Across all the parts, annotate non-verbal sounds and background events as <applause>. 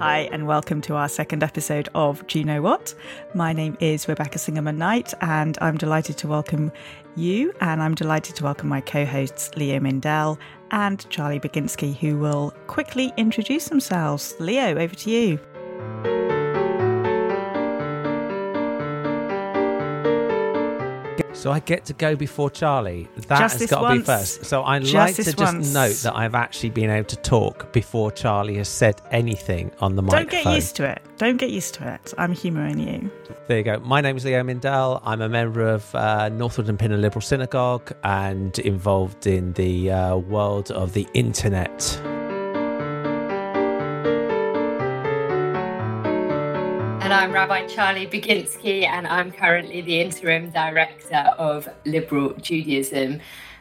Hi, and welcome to our second episode of Do You Know What? My name is Rebecca Singerman Knight, and I'm delighted to welcome you, and I'm delighted to welcome my co hosts, Leo Mindell and Charlie Baginski, who will quickly introduce themselves. Leo, over to you. So I get to go before Charlie. That Just has got to be first. So I'd Just like to just once. note that I've actually been able to talk before Charlie has said anything on the microphone. Don't get used to it. Don't get used to it. I'm humouring you. There you go. My name is Leo Mindell. I'm a member of uh, Northwood and Pinner Liberal Synagogue and involved in the uh, world of the internet. And I'm Rabbi Charlie Baginski, and I'm currently the interim director of Liberal Judaism.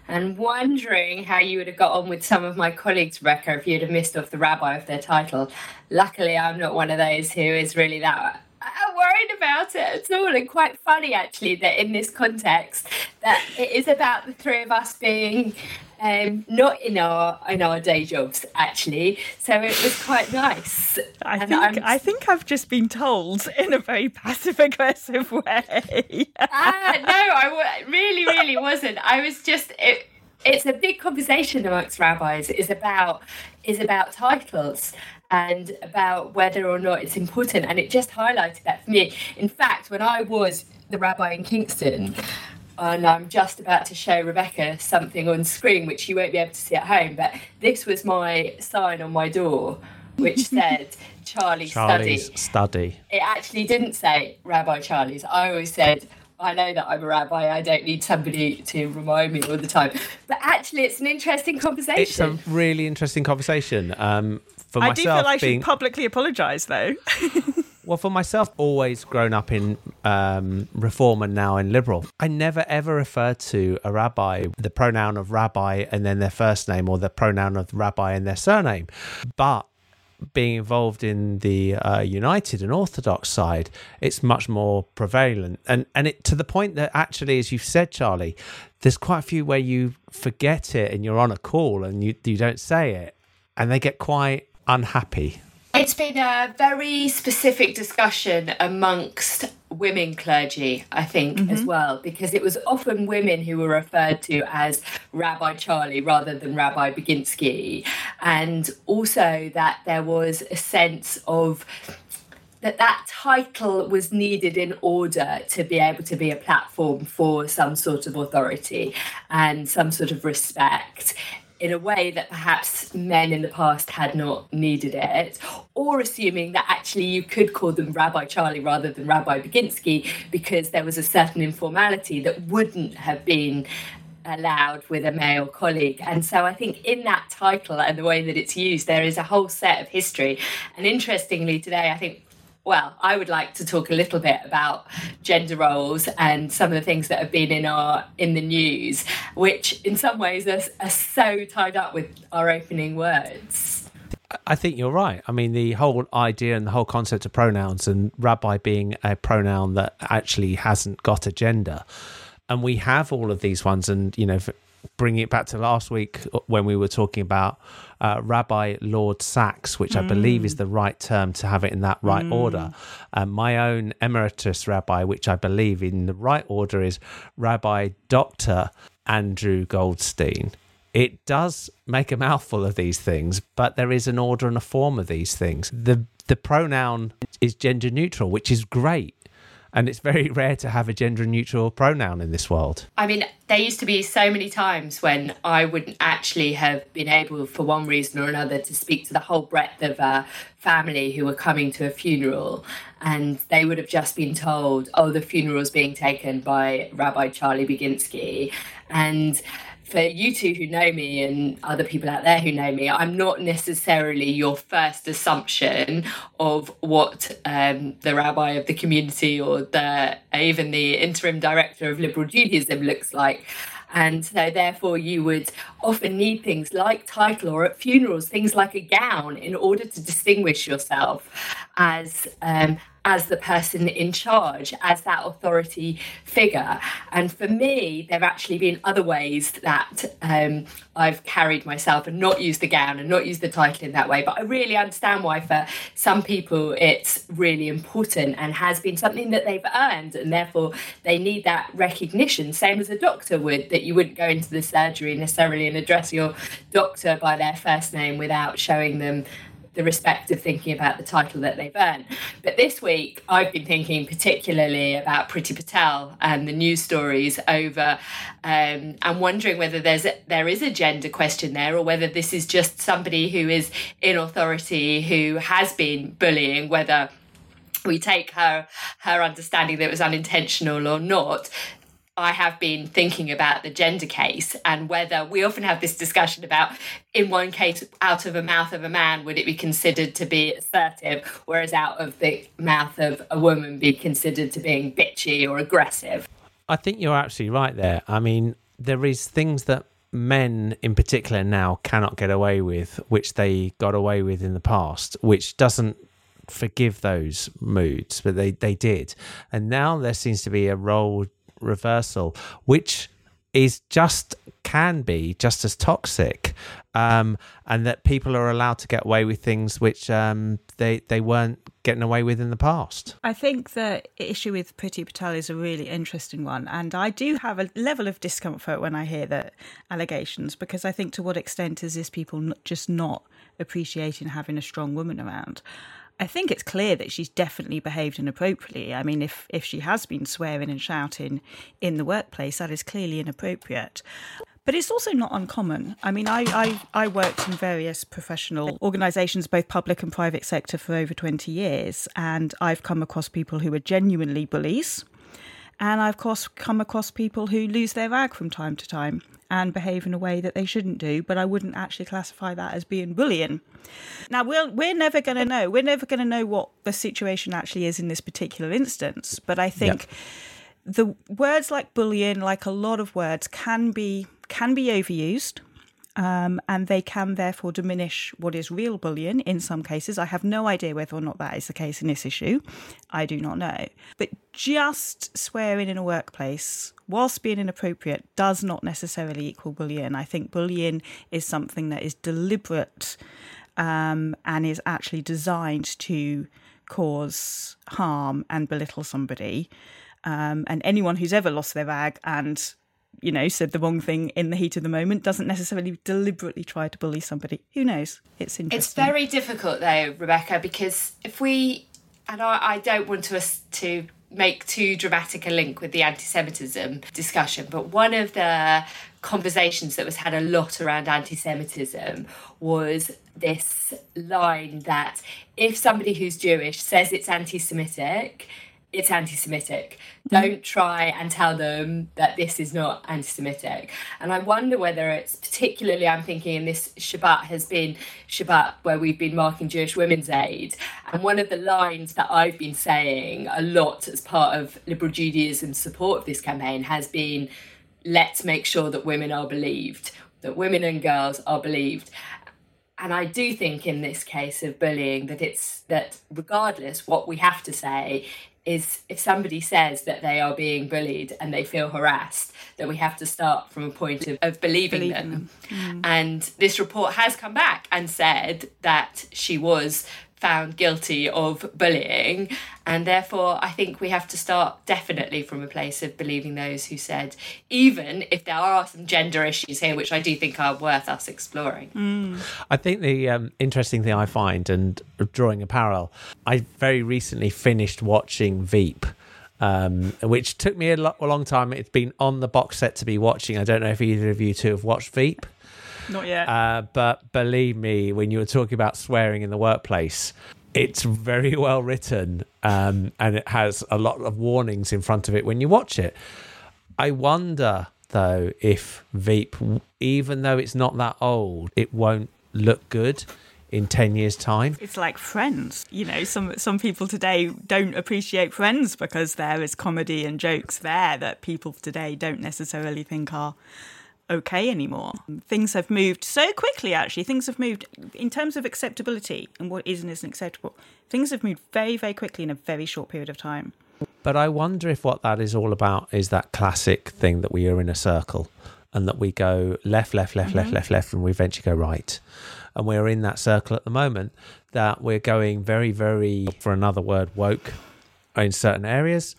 And wondering how you would have got on with some of my colleagues, Rebecca, if you'd have missed off the rabbi of their title. Luckily, I'm not one of those who is really that uh, worried about it at all. And quite funny, actually, that in this context, that it is about the three of us being um, not in our in our day jobs, actually. So it was quite nice. I And think I'm- I think I've just been told in a very passive <laughs> aggressive way. ah, no, I w- really, really wasn't. I was just. It, it's a big conversation amongst rabbis. Is about is about titles and about whether or not it's important. And it just highlighted that for me. In fact, when I was the rabbi in Kingston. And I'm just about to show Rebecca something on screen, which you won't be able to see at home. But this was my sign on my door, which <laughs> said Charlie Charlie's Study study. it actually didn't say Rabbi Charlie's. I always said, I know that I'm a rabbi. I don't need somebody to remind me all the time. But actually, it's an interesting conversation. It's a really interesting conversation. Um, for myself I myself, do feel I being should publicly apologise though. <laughs> Well, for myself, always grown up in um, reform and now in liberal, I never ever refer to a rabbi, the pronoun of rabbi and then their first name, or the pronoun of rabbi and their surname. But being involved in the uh, United and Orthodox side, it's much more prevalent, and and it to the point that actually, as you've said, Charlie, there's quite a few where you forget it and you're on a call and you you don't say it, and they get quite unhappy. It's been a very specific discussion amongst women clergy, I think, as mm-hmm. well, because it was often women who were referred to as Rabbi Charlie rather than Rabbi Baginski. And also that there was a sense of that that title was needed in order to be able to be a platform for some sort of authority and some sort of respect in a way that perhaps men in the past had not needed it, or assuming that actually you could call them Rabbi Charlie rather than Rabbi Baginski because there was a certain informality that wouldn't have been allowed with a male colleague. And so I think in that title and the way that it's used, there is a whole set of history. And interestingly, today, I think well, I would like to talk a little bit about gender roles and some of the things that have been in our in the news, which in some ways are, are so tied up with our opening words. I think you're right. I mean, the whole idea and the whole concept of pronouns and rabbi being a pronoun that actually hasn't got a gender. And we have all of these ones. And, you know, bringing it back to last week when we were talking about uh, Rabbi Lord Sachs, which I believe is mm. the right term to have it in that right mm. order. And my own emeritus rabbi, which I believe in the right order is Rabbi Dr. Andrew Goldstein it does make a mouthful of these things, but there is an order and a form of these things. The the pronoun is gender neutral, which is great. And it's very <laughs> rare to have a gender neutral pronoun in this world. I mean, there used to be so many times when I wouldn't actually have been able, for one reason or another, to speak to the whole breadth of a family who were coming to a funeral. And they would have just been told, oh, the funeral's being taken by Rabbi Charlie Baginski. And for you two who know me and other people out there who know me, I'm not necessarily your first assumption of what um, the rabbi of the community or the even the interim director of liberal Judaism looks like. And so, therefore, you would often need things like title or at funerals, things like a gown in order to distinguish yourself as um, as the person in charge, as that authority figure. And for me, there have actually been other ways that um, I've carried myself and not used the gown and not used the title in that way. But I really understand why, for some people, it's really important and has been something that they've earned, and therefore they need that recognition, same as a doctor would, that you wouldn't go into the surgery necessarily and address your doctor by their first name without showing them the respect of thinking about the title that they've earned. But this week, I've been thinking particularly about Priti Patel and the news stories over, um, and wondering whether there's a, there is a gender question there, or whether this is just somebody who is in authority who has been bullying, whether we take her her understanding that it was unintentional or not I have been thinking about the gender case and whether we often have this discussion about, in one case, out of the mouth of a man, would it be considered to be assertive, whereas out of the mouth of a woman be considered to being bitchy or aggressive? I think you're absolutely right there. I mean, there is things that men in particular now cannot get away with, which they got away with in the past, which doesn't forgive those moods, but they, they did. And now there seems to be a role reversal, which is just can be just as toxic, um, and that people are allowed to get away with things which um, they they weren't getting away with in the past. I think the issue with Priti Patel is a really interesting one, and I do have a level of discomfort when I hear the allegations because I think to what extent is this people just not appreciating having a strong woman around? I think it's clear that she's definitely behaved inappropriately. I mean, if if she has been swearing and shouting in the workplace, that is clearly inappropriate. But it's also not uncommon. I mean, I, I, I worked in various professional organisations, both public and private sector, for over 20 years. And I've come across people who are genuinely bullies. And I've come across people who lose their rag from time to time and behave in a way that they shouldn't do, but I wouldn't actually classify that as being bullying. Now, we're, we're never going to know. We're never going to know what the situation actually is in this particular instance, but I think yep. the words like bullying, like a lot of words, can be can be overused um, and they can therefore diminish what is real bullying in some cases. I have no idea whether or not that is the case in this issue. I do not know. But just swearing in a workplace, whilst being inappropriate, does not necessarily equal bullying. I think bullying is something that is deliberate um, and is actually designed to cause harm and belittle somebody. Um, and anyone who's ever lost their rag and you know, said the wrong thing in the heat of the moment doesn't necessarily deliberately try to bully somebody. Who knows? It's interesting. It's very difficult though, Rebecca, because if we, and I, I don't want to to make too dramatic a link with the anti-Semitism discussion, but one of the conversations that was had a lot around anti-Semitism was this line that if somebody who's Jewish says it's anti-Semitic, it's anti-Semitic. Mm-hmm. Don't try and tell them that this is not anti-Semitic. And I wonder whether it's particularly I'm thinking in this Shabbat has been Shabbat where we've been marking Jewish Women's Aid, and one of the lines that I've been saying a lot as part of liberal Judaism's support of this campaign has been, "Let's make sure that women are believed." That women and girls are believed and I do think in this case of bullying that it's that regardless what we have to say is if somebody says that they are being bullied and they feel harassed, that we have to start from a point of, of believing, believing them. them. Mm. And this report has come back and said that she was found guilty of bullying. And therefore, I think we have to start definitely from a place of believing those who said, even if there are some gender issues here, which I do think are worth us exploring. Mm. I think the um, interesting thing I find, and drawing a parallel, I very recently finished watching Veep. Um, which took me a, lo- a long time. It's been on the box set to be watching. I don't know if either of you two have watched Veep. Not yet. Uh, but believe me, when you were talking about swearing in the workplace, it's very <laughs> well written um, and it has a lot of warnings in front of it when you watch it. I wonder, though, if Veep, even though it's not that old, it won't look good in 10 years time it's like friends you know some some people today don't appreciate friends because there is comedy and jokes there that people today don't necessarily think are okay anymore. Things have moved so quickly, actually. Things have moved in terms of acceptability and what is and isn't acceptable. Things have moved very, very quickly in a very short period of time. But I wonder if what that is all about is that classic thing that we are in a circle and that we go left, left, left, mm-hmm. left, left, left, and we eventually go right. And we're in that circle at the moment that we're going very, very, for another word, woke in certain areas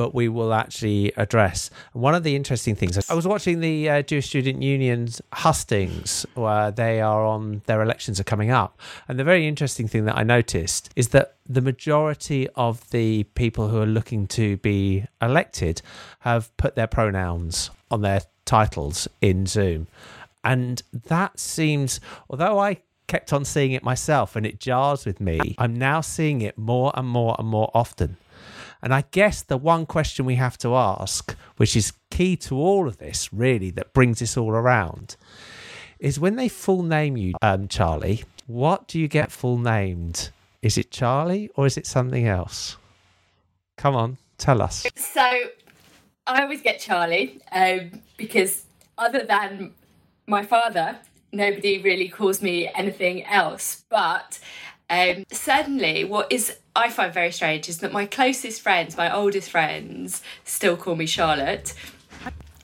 but we will actually address. One of the interesting things, I was watching the uh, Jewish Student Union's hustings where they are on, their elections are coming up. And the very interesting thing that I noticed is that the majority of the people who are looking to be elected have put their pronouns on their titles in Zoom. And that seems, although I kept on seeing it myself and it jars with me, I'm now seeing it more and more and more often. And I guess the one question we have to ask, which is key to all of this, really, that brings this all around, is when they full name you, um, Charlie, what do you get full named? Is it Charlie or is it something else? Come on, tell us. So I always get Charlie um, because, other than my father, nobody really calls me anything else. But um, certainly, what is I find very strange is that my closest friends, my oldest friends, still call me Charlotte.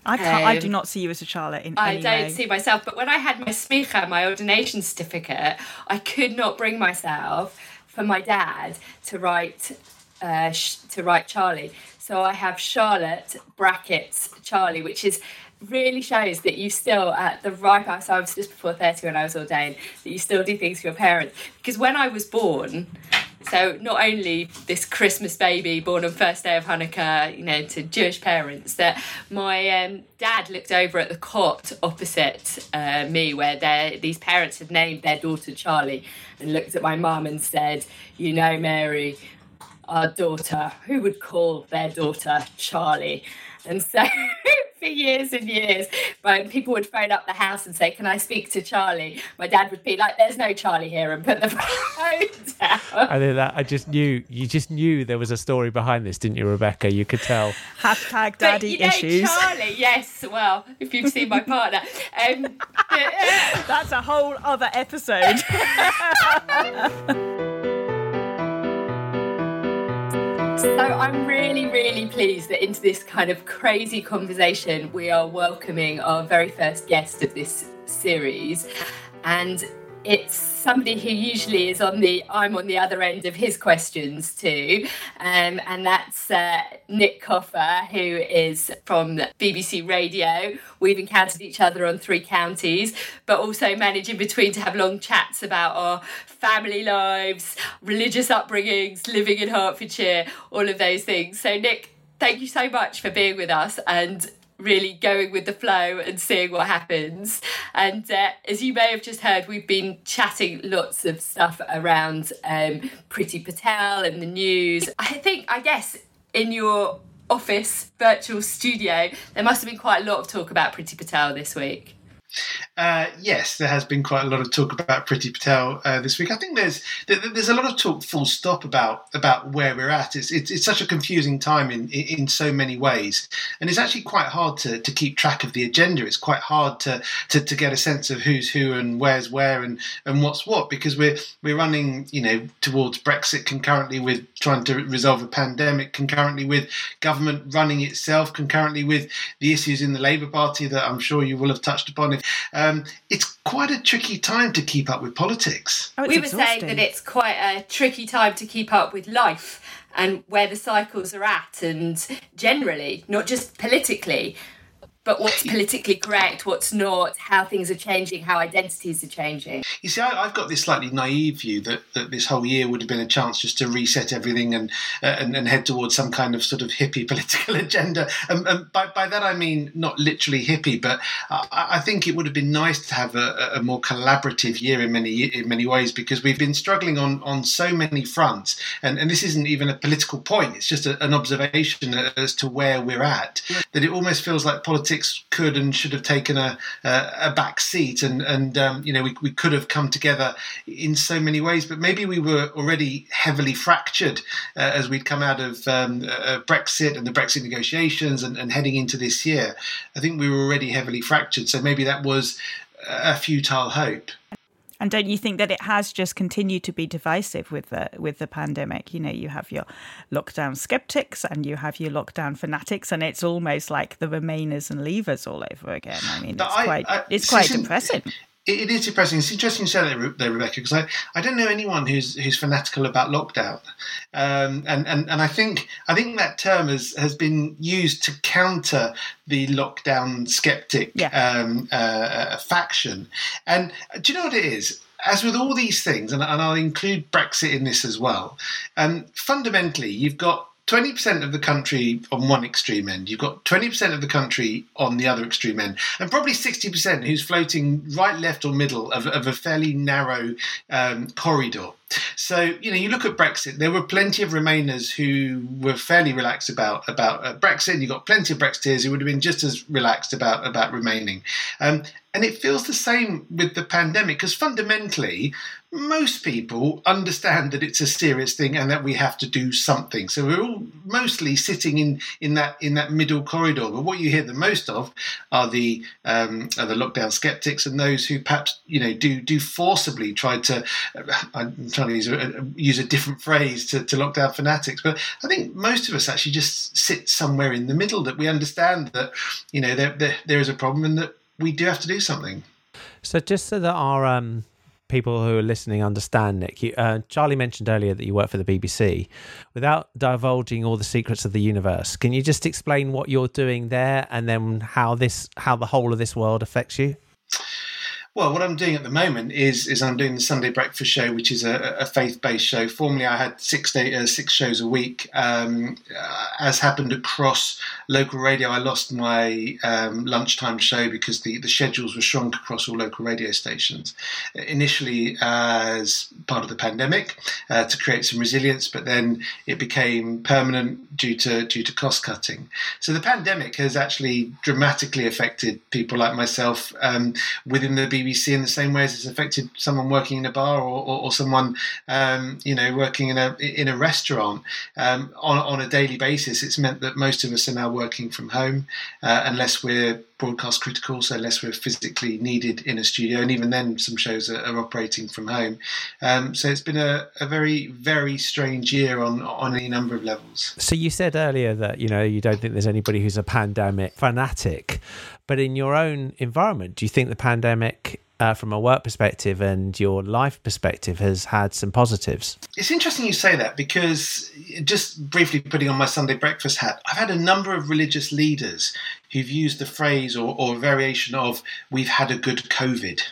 I can't. Um, I do um, not see you as a Charlotte in I any don't way. see myself. But when I had my smicha, my ordination certificate, I could not bring myself for my dad to write uh, sh- to write Charlie. So I have Charlotte brackets Charlie, which is really shows that you still at the ripe. So I was just before thirty when I was ordained. That you still do things for your parents. Because when I was born, so not only this Christmas baby born on first day of Hanukkah, you know, to Jewish parents, that my um, dad looked over at the cot opposite uh, me, where these parents had named their daughter Charlie, and looked at my mum and said, "You know, Mary, our daughter, who would call their daughter Charlie?" And so <laughs> <laughs> for years and years, when people would phone up the house and say, Can I speak to Charlie? My dad would be like, There's no Charlie here and put the <laughs> phone down. I did that. I just knew, you just knew there was a story behind this, didn't you, Rebecca? You could tell. Hashtag daddy but, you know, issues. Charlie, yes. Well, if you've seen my partner. Um, <laughs> That's a whole other episode. So I'm really, really pleased that into this kind of crazy conversation, we are welcoming our very first guest of this series. And it's somebody who usually is on the I'm on the other end of his questions too, um, and that's uh, Nick Coffer, who is from BBC Radio. We've encountered each other on three counties, but also manage in between to have long chats about our family lives, religious upbringings, living in Hertfordshire, all of those things. So Nick, thank you so much for being with us and really going with the flow and seeing what happens. And uh, as you may have just heard, we've been chatting lots of stuff around um, Priti Patel and the news. I think, I guess, in your office virtual studio, there must have been quite a lot of talk about Priti Patel this week. Uh, yes, there has been quite a lot of talk about Priti Patel uh, this week. I think there's there's a lot of talk, full stop, about about where we're at. It's it's, it's such a confusing time in, in so many ways, and it's actually quite hard to, to keep track of the agenda. It's quite hard to, to, to get a sense of who's who and where's where and, and what's what because we're we're running you know towards Brexit concurrently with trying to resolve a pandemic, concurrently with government running itself, concurrently with the issues in the Labour Party that I'm sure you will have touched upon. If um, it's quite a tricky time to keep up with politics. Oh, we were saying that it's quite a tricky time to keep up with life and where the cycles are at, and generally, not just politically, but what's politically correct, what's not, how things are changing, how identities are changing. You see, I, have got this slightly naive view that, that this whole year would have been a chance just to reset everything and uh, and, and, head towards some kind of sort of hippie <laughs> political agenda. And, and by, by that I mean not literally hippie, but I, I think it would have been nice to have a, a, more collaborative year in many in many ways because we've been struggling on, on so many fronts. And, and this isn't even a political point; it's just a, an observation as to where we're at. That it almost feels like politics politics could and should have taken a a, a back seat, and and um, you know we we could have come together in so many ways, but maybe we were already heavily fractured uh, as we'd come out of um, uh, Brexit and the Brexit negotiations and, and heading into this year. I think we were already heavily fractured, so maybe that was a futile hope. And don't you think that it has just continued to be divisive with the with the pandemic? You know, you have your lockdown skeptics and you have your lockdown fanatics, and it's almost like the Remainers and Leavers all over again. I mean, it's I, quite I, it's quite depressing it is depressing. It's interesting you say that, there, Rebecca, because I, I don't know anyone who's who's fanatical about lockdown, um, and, and and I think I think that term has has been used to counter the lockdown skeptic yeah. um, uh, faction. And do you know what it is? As with all these things, and, and I'll include Brexit in this as well. Um, fundamentally, you've got 20% of the country on one extreme end, you've got 20% of the country on the other extreme end, and probably 60% who's floating right, left, or middle of, of a fairly narrow um, corridor. So you know, you look at Brexit. There were plenty of Remainers who were fairly relaxed about about uh, Brexit. You got plenty of Brexiteers who would have been just as relaxed about about remaining. Um, and it feels the same with the pandemic because fundamentally, most people understand that it's a serious thing and that we have to do something. So we're all mostly sitting in, in that in that middle corridor. But what you hear the most of are the um, are the lockdown skeptics and those who perhaps you know do do forcibly try to. I'm trying to use a, use a different phrase to, to lockdown fanatics, but I think most of us actually just sit somewhere in the middle. That we understand that you know there there, there is a problem and that we do have to do something. So just so that our um, people who are listening understand, Nick, you, uh, Charlie mentioned earlier that you work for the BBC. Without divulging all the secrets of the universe, can you just explain what you're doing there and then how this, how the whole of this world affects you? Well, what I'm doing at the moment is is I'm doing the Sunday Breakfast Show, which is a, a faith based show. Formerly, I had six day, uh, six shows a week. Um, uh, as happened across local radio, I lost my um, lunchtime show because the, the schedules were shrunk across all local radio stations. Initially, as part of the pandemic, uh, to create some resilience, but then it became permanent due to due to cost cutting. So the pandemic has actually dramatically affected people like myself um, within the BBC BBC in the same way as it's affected someone working in a bar or, or, or someone um, you know working in a in a restaurant um, on on a daily basis. It's meant that most of us are now working from home uh, unless we're broadcast critical, so unless we're physically needed in a studio, and even then, some shows are, are operating from home. Um, so it's been a, a, very, very strange year on on any number of levels. So you said earlier that you know you don't think there's anybody who's a pandemic fanatic. But in your own environment, do you think the pandemic uh, from a work perspective and your life perspective has had some positives. It's interesting you say that because just briefly putting on my Sunday breakfast hat, I've had a number of religious leaders who've used the phrase or, or variation of "we've had a good COVID."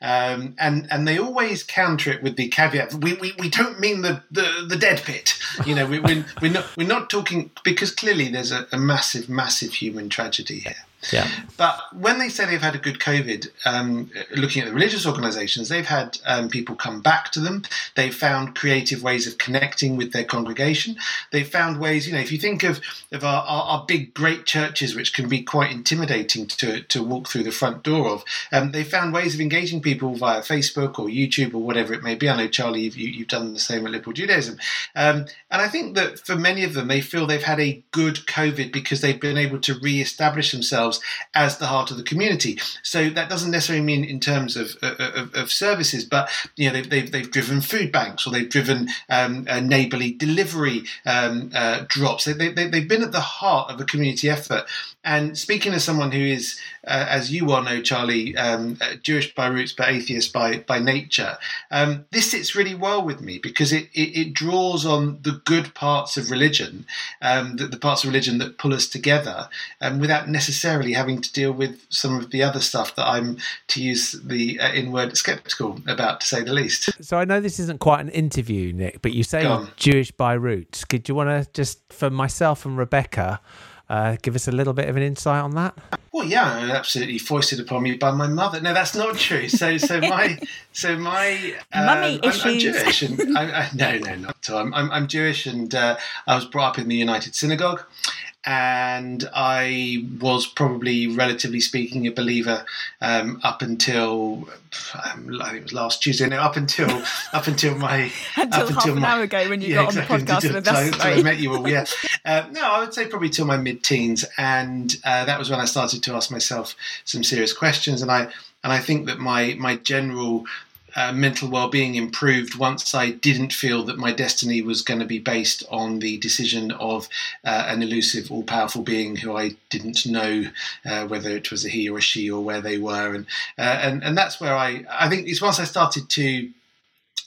Um, and and they always counter it with the caveat: we, we, we don't mean the, the, the dead pit. You know, we, we're, we're not we're not talking because clearly there's a, a massive massive human tragedy here. Yeah. But when they say they've had a good COVID, um, looking at the religious organisations, they've had um, people come back to them. They've found creative ways of connecting with their congregation. They've found ways, you know, if you think of, of our, our, our big, great churches, which can be quite intimidating to, to walk through the front door of, um, they've found ways of engaging people via Facebook or YouTube or whatever it may be. I know, Charlie, you've, you, have done the same at Liberal Judaism. Um, and I think that for many of them, they feel they've had a good COVID because they've been able to re establish themselves themselves as the heart of the community. So that doesn't necessarily mean in terms of, of, of services, but you know they've, they've, they've, driven food banks or they've driven um, uh, neighbourly delivery um, uh, drops. They, they, they've been at the heart of a community effort. And speaking as someone who is, uh, as you well know, Charlie, um, uh, Jewish by roots but atheist by by nature, um, this sits really well with me because it, it, it draws on the good parts of religion, um, the, the, parts of religion that pull us together, um, without necessarily having to deal with some of the other stuff that I'm, to use the uh, in word, skeptical about, to say the least. So I know this isn't quite an interview, Nick, but you say Jewish by roots. Could you want to just, for myself and Rebecca? Uh, give us a little bit of an insight on that. Well, yeah, absolutely foisted upon me by my mother. No, that's not true. So, so my, <laughs> so my, um, mummy I'm, issues. I'm Jewish, and <laughs> I, I, no, no, not at all. I'm, I'm, I'm Jewish, and uh, I was brought up in the United Synagogue, and I was probably, relatively speaking, a believer um, up until um, I think it was last Tuesday. No, up until <laughs> up until my until up half until an my, hour ago when you yeah, got exactly, on the podcast with us. Until I met you all, yeah. Uh, no, I would say probably till my mid-teens, and uh, that was when I started to ask myself some serious questions, and I and I think that my my general uh, mental well-being improved once I didn't feel that my destiny was going to be based on the decision of uh, an elusive, all-powerful being who I didn't know uh, whether it was a he or a she or where they were, and uh, and and that's where I I think it's once I started to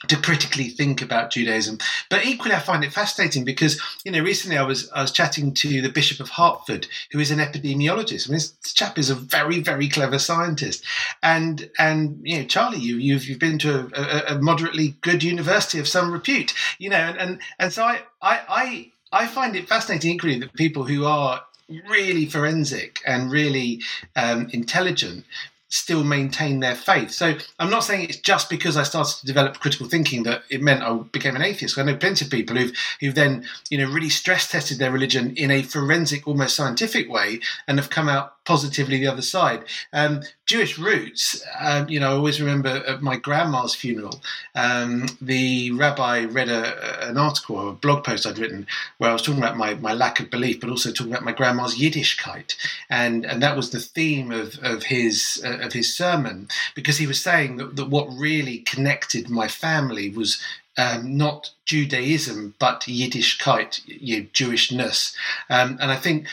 to critically think about Judaism. But equally, I find it fascinating because you know recently I was I was chatting to the Bishop of Hertford, who is an epidemiologist. I mean, this chap is a very very clever scientist, and and you know Charlie, you you've you've been to a, a moderately good university of some repute, you know, and and, and so I I I I find it fascinating equally that people who are really forensic and really um, intelligent still maintain their faith. So I'm not saying it's just because I started to develop critical thinking that it meant I became an atheist. I know plenty of people who've who've then you know really stress tested their religion in a forensic, almost scientific way, and have come out positively the other side. Um, Jewish roots, um, you know, I always remember at my grandma's funeral, um, the rabbi read a, an article or a blog post I'd written where I was talking about my, my lack of belief, but also talking about my grandma's Yiddishkeit, and and that was the theme of of his uh, of his sermon because he was saying that, that what really connected my family was um, not Judaism, but Yiddishkeit, you know, Jewishness. Um, and I think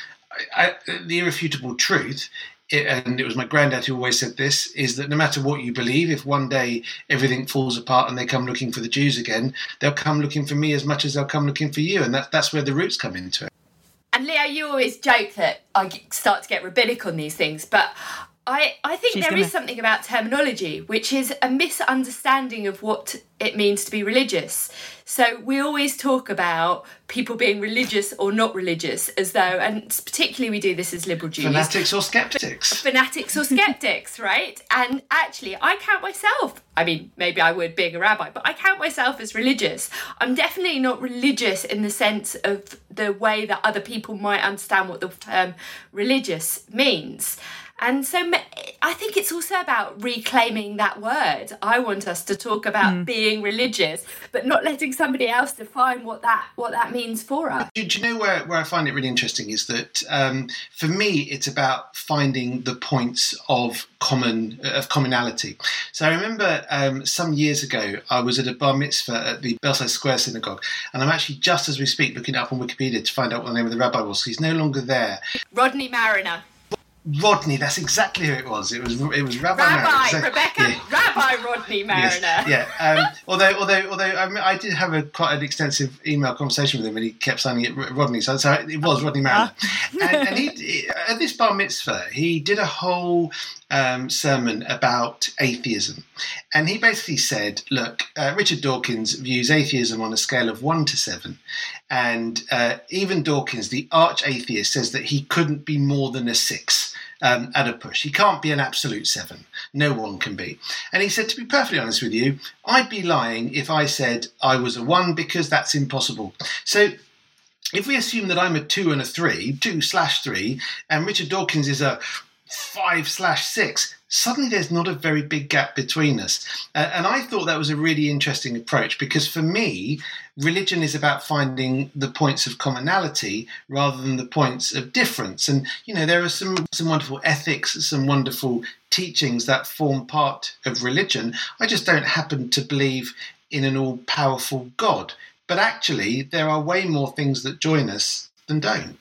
I, the irrefutable truth, and it was my granddad who always said this, is that no matter what you believe, if one day everything falls apart and they come looking for the Jews again, they'll come looking for me as much as they'll come looking for you. And that, that's where the roots come into it. And Leo, you always joke that I start to get rabbinic on these things, but I, I think She's there gonna- is something about terminology, which is a misunderstanding of what it means to be religious. So we always talk about people being religious or not religious, as though, and particularly we do this as liberal Jews Fanatics or skeptics? fanatics or skeptics, <laughs> right? And actually, I count myself. I mean, maybe I would being a rabbi, but I count myself as religious. I'm definitely not religious in the sense of the way that other people might understand what the term religious means. And so I think it's also about reclaiming that word. I want us to talk about being religious, but not letting somebody else define what that what that means for us. Do, do you know where, where I find it really interesting is that um, for me it's about finding the points of common of commonality. So I remember um, some years ago I was at a bar mitzvah at the Belsize Square Synagogue, and I'm actually just as we speak looking it up on Wikipedia to find out what the name of the rabbi was. He's no longer there. Rodney Mariner. Rodney, that's exactly who it was. It was it was Rabbi. Rabbi. So- Rebecca, yeah. Rabbi Rodney Mariner. Yes, yeah. Um, although, although, although I, did have a quite an extensive email conversation with him, and he kept signing it Rodney. So, so it was Rodney Mariner. and, and he, at this bar mitzvah, he did a whole um, sermon about atheism, and he basically said, "Look, uh, Richard Dawkins views atheism on a scale of one to seven, and uh, even Dawkins, the arch atheist, says that he couldn't be more than a six um, at a push. He can't be an absolute seven. No one can be. And he said, to be perfectly honest with you, I'd be lying if I said I was a one because that's impossible. So if we assume that I'm a two and a three, two slash three, and Richard Dawkins is a five slash six, suddenly there's not a very big gap between us. Uh, and I thought that was a really interesting approach because for me, religion is about finding the points of commonality rather than the points of difference. And you know, there are some some wonderful ethics, some wonderful teachings that form part of religion. I just don't happen to believe in an all powerful God. But actually, there are way more things that join us than don't.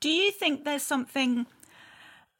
Do you think there's something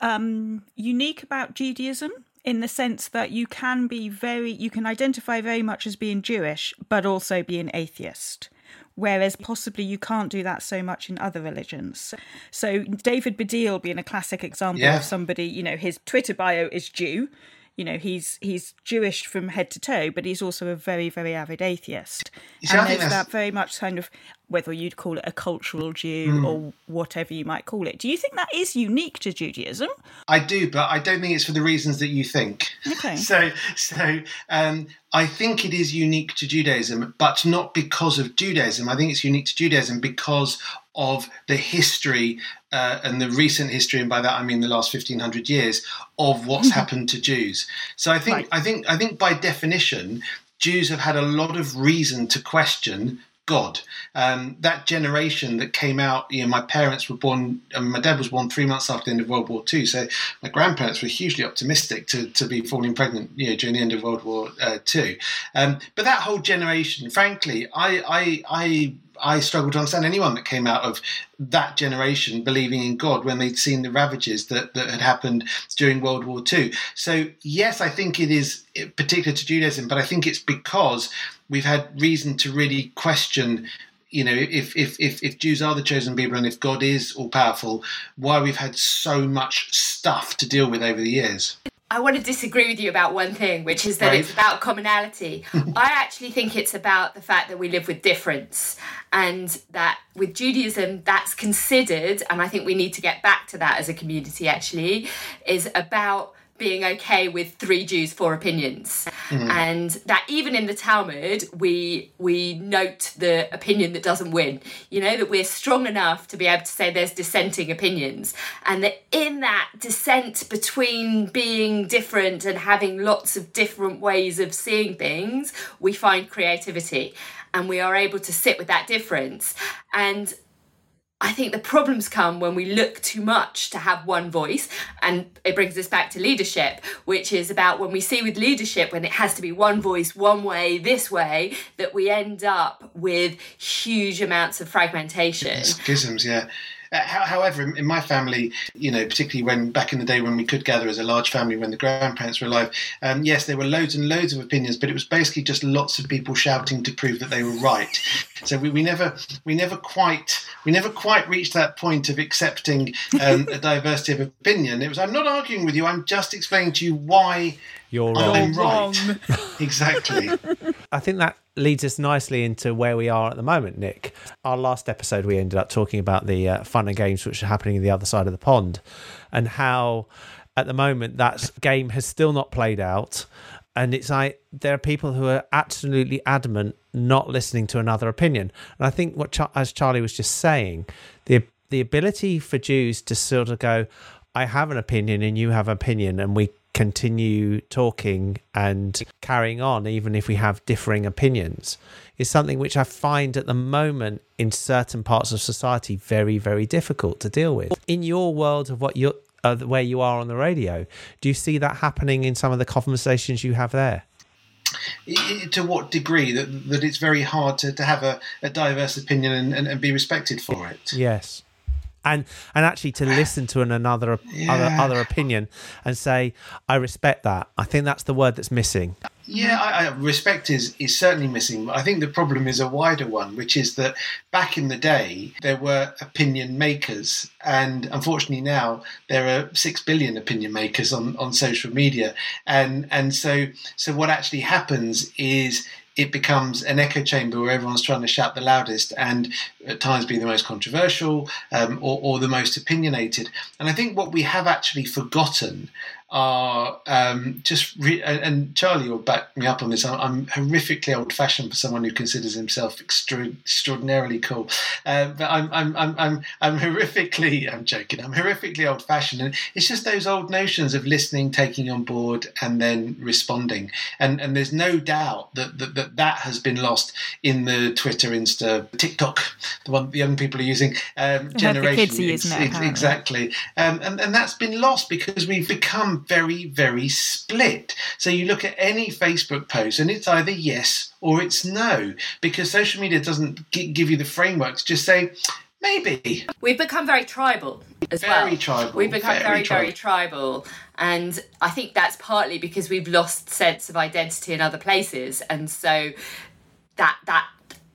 um, unique about Judaism in the sense that you can be very, you can identify very much as being Jewish, but also be an atheist? Whereas possibly you can't do that so much in other religions. So David Baddiel being a classic example Yeah. of somebody, you know, his Twitter bio is Jew. You know, he's he's Jewish from head to toe, but he's also a very, very avid atheist. See, and there's that very much kind of whether you'd call it a cultural Jew mm. or whatever you might call it. Do you think that is unique to Judaism? I do, but I don't think it's for the reasons that you think. Okay. <laughs> So, so um, I think it is unique to Judaism, but not because of Judaism. I think it's unique to Judaism because of the history uh, and the recent history, and by that I mean the last fifteen hundred years of what's happened to Jews. So I think right. I think I think by definition, Jews have had a lot of reason to question God. Um, that generation that came out, you know, my parents were born, and my dad was born three months after the end of World War II. So my grandparents were hugely optimistic to, to be falling pregnant, you know, during the end of World War uh. Um, but that whole generation, frankly, I, I, I I struggle to understand anyone that came out of that generation believing in God when they'd seen the ravages that, that had happened during World War II. So, yes, I think it is particular to Judaism, but I think it's because we've had reason to really question you know, if, if, if, if Jews are the chosen people and if God is all powerful, why we've had so much stuff to deal with over the years. I want to disagree with you about one thing, which is that right. it's about commonality. <laughs> I actually think it's about the fact that we live with difference and that with Judaism, that's considered, and I think we need to get back to that as a community actually, is about being okay with three Jews, four opinions, mm-hmm. and that even in the Talmud, we we note the opinion that doesn't win. You know that we're strong enough to be able to say there's dissenting opinions, and that in that dissent between being different and having lots of different ways of seeing things, we find creativity, and we are able to sit with that difference and I think the problems come when we look too much to have one voice. And it brings us back to leadership, which is about when we see with leadership, when it has to be one voice, one way, this way, that we end up with huge amounts of fragmentation. Schisms, yeah. Uh, however, in my family, you know, particularly when back in the day when we could gather as a large family when the grandparents were alive, um, yes, there were loads and loads of opinions, but it was basically just lots of people shouting to prove that they were right. So we, we never we never quite we never quite reached that point of accepting um, a <laughs> diversity of opinion. It was I'm not arguing with you. I'm just explaining to you why you're wrong. I'm right. <laughs> exactly. I think that leads us nicely into where we are at the moment, Nick. Our last episode, we ended up talking about the uh, fun and games which are happening in the other side of the pond and how at the moment that game has still not played out. And it's like there are people who are absolutely adamant not listening to another opinion. And I think what, as Charlie was just saying, the the ability for Jews to sort of go, I have an opinion and you have an opinion, and we continue talking and carrying on, even if we have differing opinions, is something which I find at the moment in certain parts of society very, very difficult to deal with. In your world of what you're, uh, where you are on the radio, do you see that happening in some of the conversations you have there? to what degree that that it's very hard to, to have a, a diverse opinion and, and, and, be respected for it. Yes and and actually to listen to an another yeah. other other opinion and say I respect that. I think that's the word that's missing. Yeah, I, I, respect is is certainly missing. I think the problem is a wider one, which is that back in the day there were opinion makers, and unfortunately now there are six billion opinion makers on, on social media, and and so so what actually happens is it becomes an echo chamber where everyone's trying to shout the loudest and at times be the most controversial um, or, or, the most opinionated. And I think what we have actually forgotten are um, just re- and Charlie will back me up on this. I'm, I'm horrifically old-fashioned for someone who considers himself extra- extraordinarily cool, uh, but I'm, I'm I'm I'm I'm horrifically I'm joking. I'm horrifically old-fashioned, and it's just those old notions of listening, taking on board, and then responding. And and there's no doubt that that that, that has been lost in the Twitter, Insta, TikTok, the one the young people are using um, generation. The kids are using it, exactly, um, and and that's been lost because we've become very, very split. So you look at any Facebook post and it's either yes or it's no, because social media doesn't give you the framework to just say, maybe. We've become very tribal as very well. Very tribal. We've become very, very, tribal. very tribal. And I think that's partly because we've lost sense of identity in other places. And so that that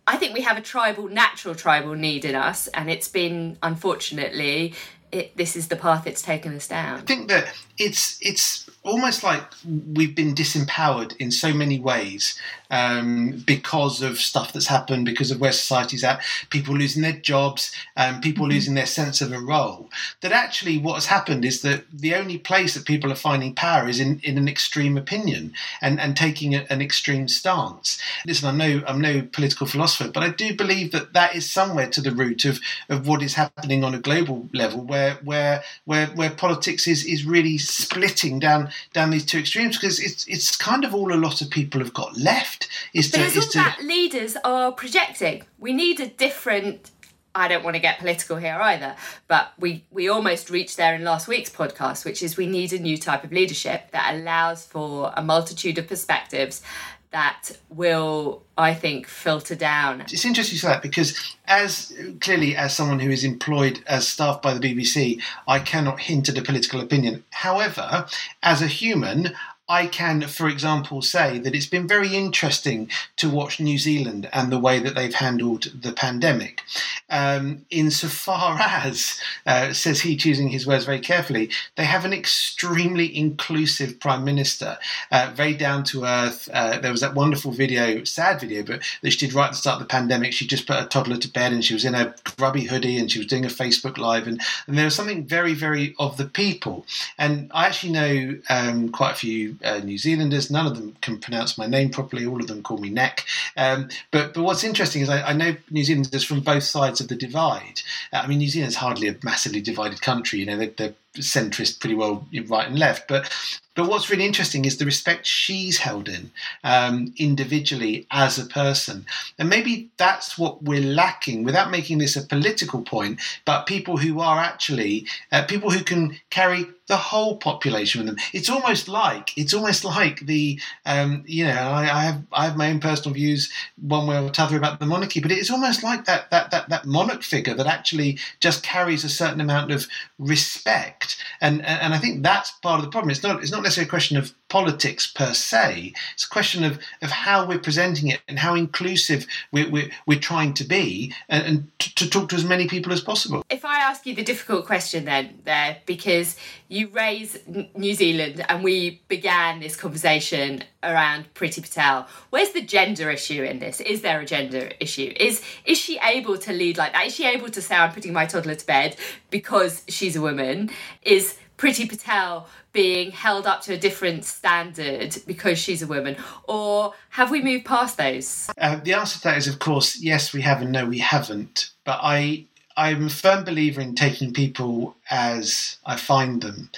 I think we have a tribal, natural tribal need in us, and it's been unfortunately it, this is the path it's taken us down. I think that it's it's almost like we've been disempowered in so many ways um, because of stuff that's happened, because of where society's at, people losing their jobs, um, people mm-hmm. losing their sense of a role. That actually, what has happened is that the only place that people are finding power is in, in an extreme opinion and, and taking a, an extreme stance. Listen, I'm no I'm no political philosopher, but I do believe that that is somewhere to the root of, of what is happening on a global level, where where where where politics is is really splitting down down these two extremes because it's it's kind of all a lot of people have got left is to is is all to that leaders are projecting. We need a different I don't want to get political here either, but we, we almost reached there in last week's podcast, which is we need a new type of leadership that allows for a multitude of perspectives that will, I think, filter down. It's interesting you say that because, as clearly as someone who is employed as staff by the BBC, I cannot hint at a political opinion. However, as a human, I can, for example, say that it's been very interesting to watch New Zealand and the way that they've handled the pandemic. Um, insofar <laughs> as, uh, says he, choosing his words very carefully, they have an extremely inclusive prime minister, uh, very down to earth. Uh, there was that wonderful video, sad video, but that she did right at the start of the pandemic. She just put a toddler to bed and she was in a grubby hoodie and she was doing a Facebook Live. And, and there was something very, very of the people. And I actually know um, quite a few uh, New Zealanders. None of them can pronounce my name properly. All of them call me Neck. Um, but but what's interesting is I, I, know New Zealanders from both sides of the divide. Uh, I mean, New Zealand's hardly a massively divided country. You know, they, they're centrist pretty well right and left. But but what's really interesting is the respect she's held in um, individually as a person. And maybe that's what we're lacking without making this a political point, but people who are actually uh, people who can carry the whole population with them. It's almost like it's almost like the um, you know I, I, have I have my own personal views one way or another about the monarchy, but it's almost like that that that that monarch figure that actually just carries a certain amount of respect, and and I think that's part of the problem. It's not it's not necessarily a question of politics per se. It's a question of, of how we're presenting it and how inclusive we're, we're, we're trying to be and, and to, to, talk to as many people as possible. If I ask you the difficult question then, there, because you raise New Zealand and we began this conversation around Priti Patel, where's the gender issue in this? Is there a gender issue? Is, is she able to lead like that? Is she able to say, I'm putting my toddler to bed because she's a woman? Is Priti Patel being held up to a different standard because she's a woman, or have we moved past those? Uh, the answer to that is, of course, yes, we have, and no, we haven't. But I, I'm a firm believer in taking people as I find them.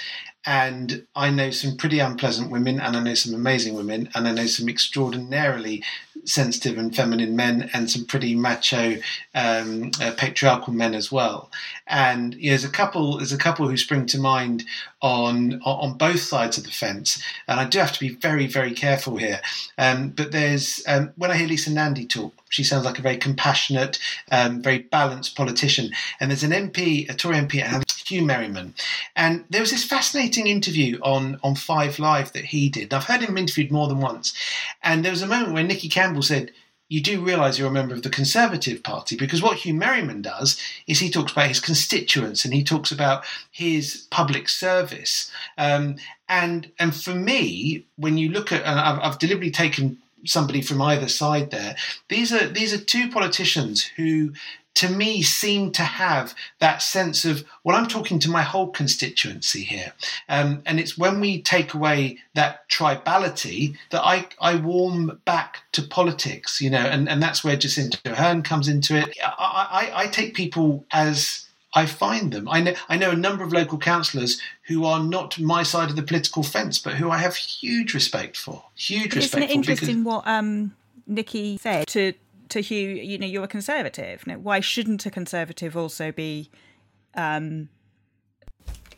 And I know some pretty unpleasant women, and I know some amazing women, and I know some extraordinarily sensitive and feminine men and some pretty macho um, uh, patriarchal men as well. And you know, there's a couple there's a couple who spring to mind on on both sides of the fence. And I do have to be very very careful here. Um, but there's um, when I hear Lisa Nandy talk, she sounds like a very compassionate, um, very balanced politician. And there's an MP, a Tory MP, Huw Merriman, and there was this fascinating interview on on Five Live that he did. I've heard him interviewed more than once, and there was a moment where Nicky Campbell said, you do realise you're a member of the Conservative Party because what Huw Merriman does is he talks about his constituents and he talks about his public service. Um, and and for me, when you look at, and I've, I've deliberately taken somebody from either side there. These are these are two politicians who to me seem to have that sense of well i'm talking to my whole constituency here um, and it's when we take away that tribality that i, I warm back to politics you know and, and that's where jacinda ardern comes into it I, I, I take people as I find them. I know, I know a number of local councillors who are not my side of the political fence, but who I have huge respect for. Huge but respect. Isn't it interesting what um, Nicky said to to Huw, you know, you're a conservative. Now, why shouldn't a conservative also be um,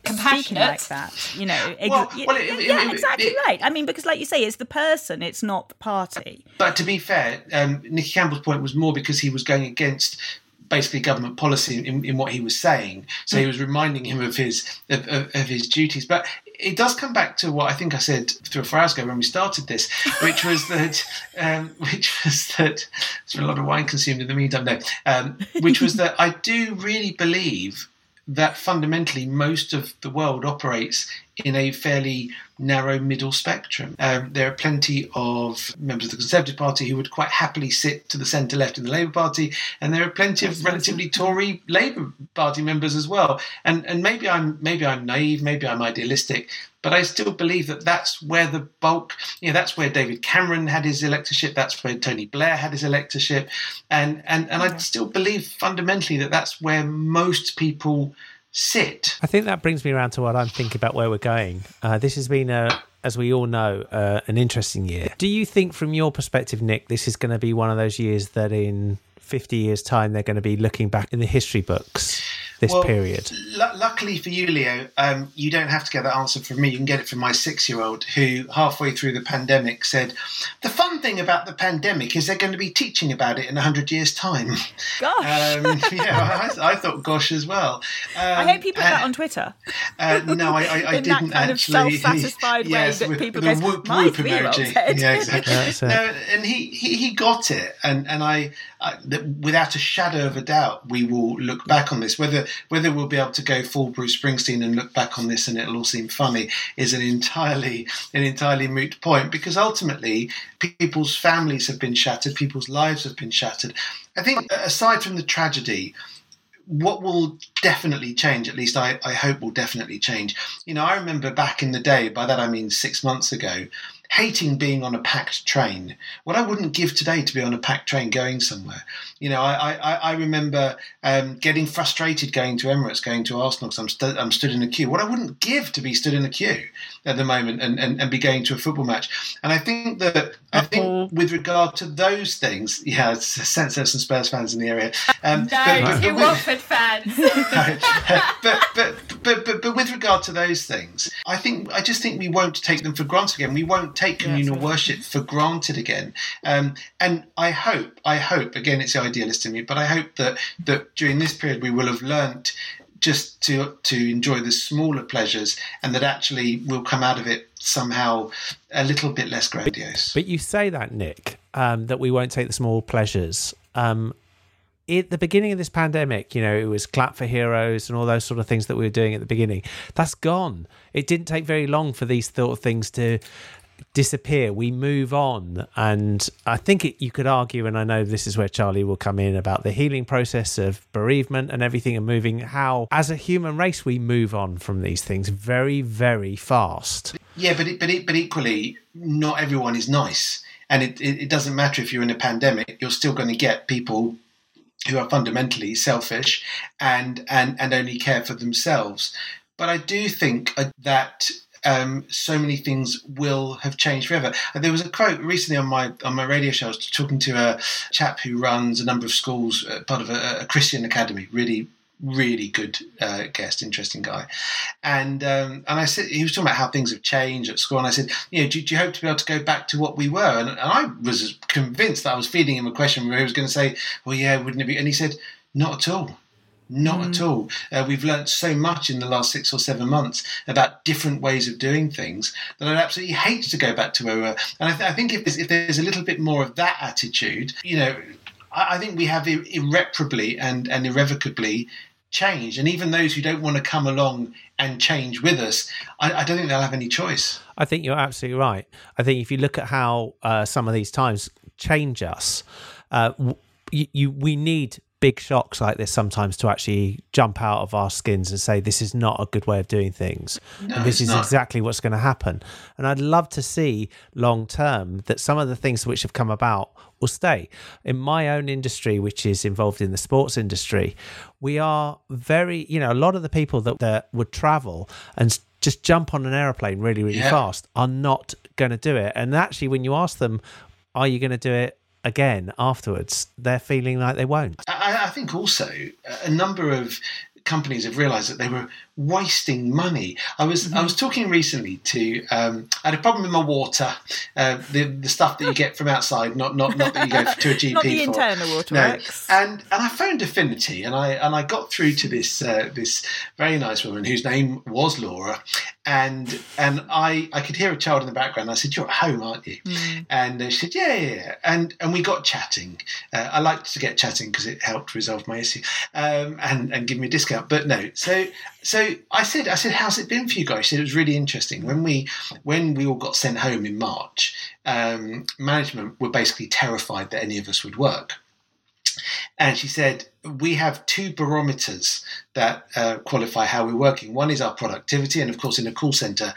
compassionate like that? You know, ex- well, well, it, yeah, it, exactly it, right. I mean, because like you say, it's the person, it's not the party. But to be fair, um, Nicky Campbell's point was more because he was going against basically government policy in, in, what he was saying. So he was reminding him of his of, of, of, his duties. But it does come back to what I think I said three or four hours ago when we started this, which was <laughs> that um, which was that there's a lot of wine consumed in the meantime. No, um, which was that I do really believe that fundamentally most of the world operates in a fairly narrow middle spectrum. Um, there are plenty of members of the Conservative Party who would quite happily sit to the centre left in the Labour Party, and there are plenty of relatively Tory Labour Party members as well. And and maybe I'm maybe I'm naive, maybe I'm idealistic, but I still believe that that's where the bulk, you know, that's where David Cameron had his electorship, that's where Tony Blair had his electorship, and and and I still believe fundamentally that that's where most people sit. I think that brings me around to what I'm thinking about where we're going. Uh, this has been a as we all know, uh, an interesting year. Do you think, from your perspective, Nick, this is going to be one of those years that in 50 years' time they're going to be looking back in the history books this well, period? L- luckily for you, Leo, um, you don't have to get that answer from me. You can get it from my six year old who, halfway through the pandemic, said, The fun thing about the pandemic is they're going to be teaching about it in 100 years' time. Gosh. Um, yeah, I, I, thought gosh as well. Um, I hope you put that on Twitter. Uh, no, I, I, I <laughs> didn't that kind actually. Of self-satisfied yes, way that with, people go, whoop, whoop emoji. Yeah, exactly. <laughs> no, and he, he, he got it, and and I, I, without a shadow of a doubt, we will look back on this. Whether whether we'll be able to go full Bruce Springsteen and look back on this and it'll all seem funny is an entirely an entirely moot point because ultimately people's families have been shattered, people's lives have been shattered. I think aside from the tragedy, what will definitely change, at least I, I hope will definitely change. You know, I remember back in the day, by that I mean six months ago, hating being on a packed train. What I wouldn't give today to be on a packed train going somewhere. You know, I I, I remember um, getting frustrated going to Emirates, going to Arsenal because I'm, stu- I'm stood in a queue. What I wouldn't give to be stood in a queue at the moment and, and, and be going to a football match. And I think that I think with regard to those things, yeah, it's sense there's some Spurs fans in the area. Um, no, but, but, Watford fans. <laughs> but, but, but, but, but with regard to those things, I think I just think we won't take them for granted again. We won't take communal yeah, worship for granted again. Um, and I hope, I hope, again, it's the idealist in me, but I hope that that during this period we will have learnt just to to enjoy the smaller pleasures, and that actually we'll come out of it somehow a little bit less grandiose. But you say that, Nick, um, that we won't take the small pleasures. Um, at the beginning of this pandemic, you know, it was clap for heroes and all those sort of things that we were doing at the beginning. That's gone. It didn't take very long for these sort of things to disappear. We move on. And I think it, you could argue, and I know this is where Charley will come in about the healing process of bereavement and everything and moving, how as a human race we move on from these things very, very fast. Yeah, but, it, but, it, but equally, not everyone is nice. And it, it, it doesn't matter if you're in a pandemic, you're still going to get people who are fundamentally selfish and, and, and only care for themselves. But I do think uh, that um, so many things will have changed forever. There was a quote recently on my on my radio show. I was talking to a chap who runs a number of schools, uh, part of a, a Christian academy. Really, really good uh, guest, interesting guy. And um, and I said he was talking about how things have changed at school, and I said, you know, do, do, you hope to be able to go back to what we were? And, and I was convinced that I was feeding him a question where he was going to say, well, yeah, wouldn't it be? And he said, not at all. Not mm. at all. Uh, we've learnt so much in the last six or seven months about different ways of doing things that I'd absolutely hate to go back to where we were. And I, th- I think if there's, if there's a little bit more of that attitude, you know, I, I think we have irreparably and, and irrevocably changed. And even those who don't want to come along and change with us, I, I, don't think they'll have any choice. I think you're absolutely right. I think if you look at how uh, some of these times change us, uh, you, you, we need big shocks like this sometimes to actually jump out of our skins and say this is not a good way of doing things no, and this is not. exactly what's going to happen and i'd love to see long term that some of the things which have come about will stay in my own industry which is involved in the sports industry we are very you know a lot of the people that, that would travel and just jump on an aeroplane really really yeah. fast are not going to do it and actually when you ask them are you going to do it again afterwards, they're feeling like they won't. I, I think also a number of companies have realised that they were wasting money. I was mm-hmm. I was talking recently to um, I had a problem with my water, uh, the the stuff that you get from outside, not not not that you go to a <laughs> GP not the for. internal waterworks. No. And and I phoned Affinity, and I and I got through to this uh, this very nice woman whose name was Laura, and and I I could hear a child in the background. I said, "You're at home, aren't you?" Mm. And she said, yeah, yeah, yeah." And and we got chatting. Uh, I liked to get chatting because it helped resolve my issue um, and and give me a discount. But no, so so I said, I said, "How's it been for you guys?" She said it was really interesting when we when we all got sent home in March. Um, management were basically terrified that any of us would work. And she said, We have two barometers that uh, qualify how we're working. One is our productivity, and of course, in a call center,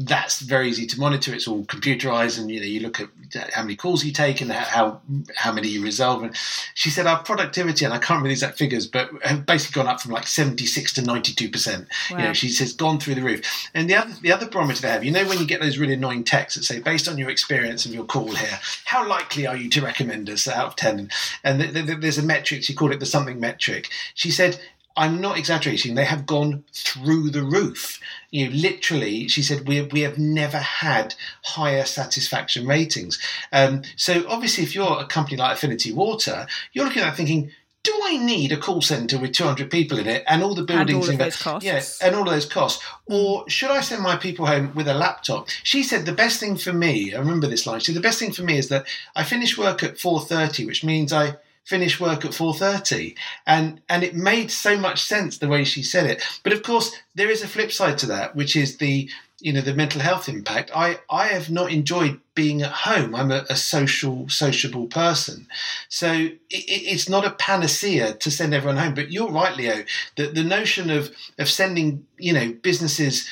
that's very easy to monitor. It's all computerized, and you know you look at how many calls you take and how how many you resolve. And she said our productivity, and I can't remember the exact figures, but have basically gone up from like seventy six to ninety two percent. You know, she says gone through the roof. And the other the other barometer they have, you know, when you get those really annoying texts that say, based on your experience of your call here, how likely are you to recommend us out of ten? And the, the, there's a metric. She called it the something metric. She said I'm not exaggerating. They have gone through the roof. You know, literally, she said we have, we have never had higher satisfaction ratings. Um, so obviously, if you're a company like Affinity Water, you're looking at thinking, do I need a call center with 200 people in it and all the buildings and all of those costs? Yeah, and all of those costs. Or should I send my people home with a laptop? She said the best thing for me, I remember this line, she said the best thing for me is that I finish work at 4.30, which means I finish work at 4.30 and and it made so much sense the way she said it. But of course there is a flip side to that which is the you know the mental health impact. I i have not enjoyed being at home. I'm a, a social sociable person. So it, it's not a panacea to send everyone home. But you're right leo that the notion of of sending you know businesses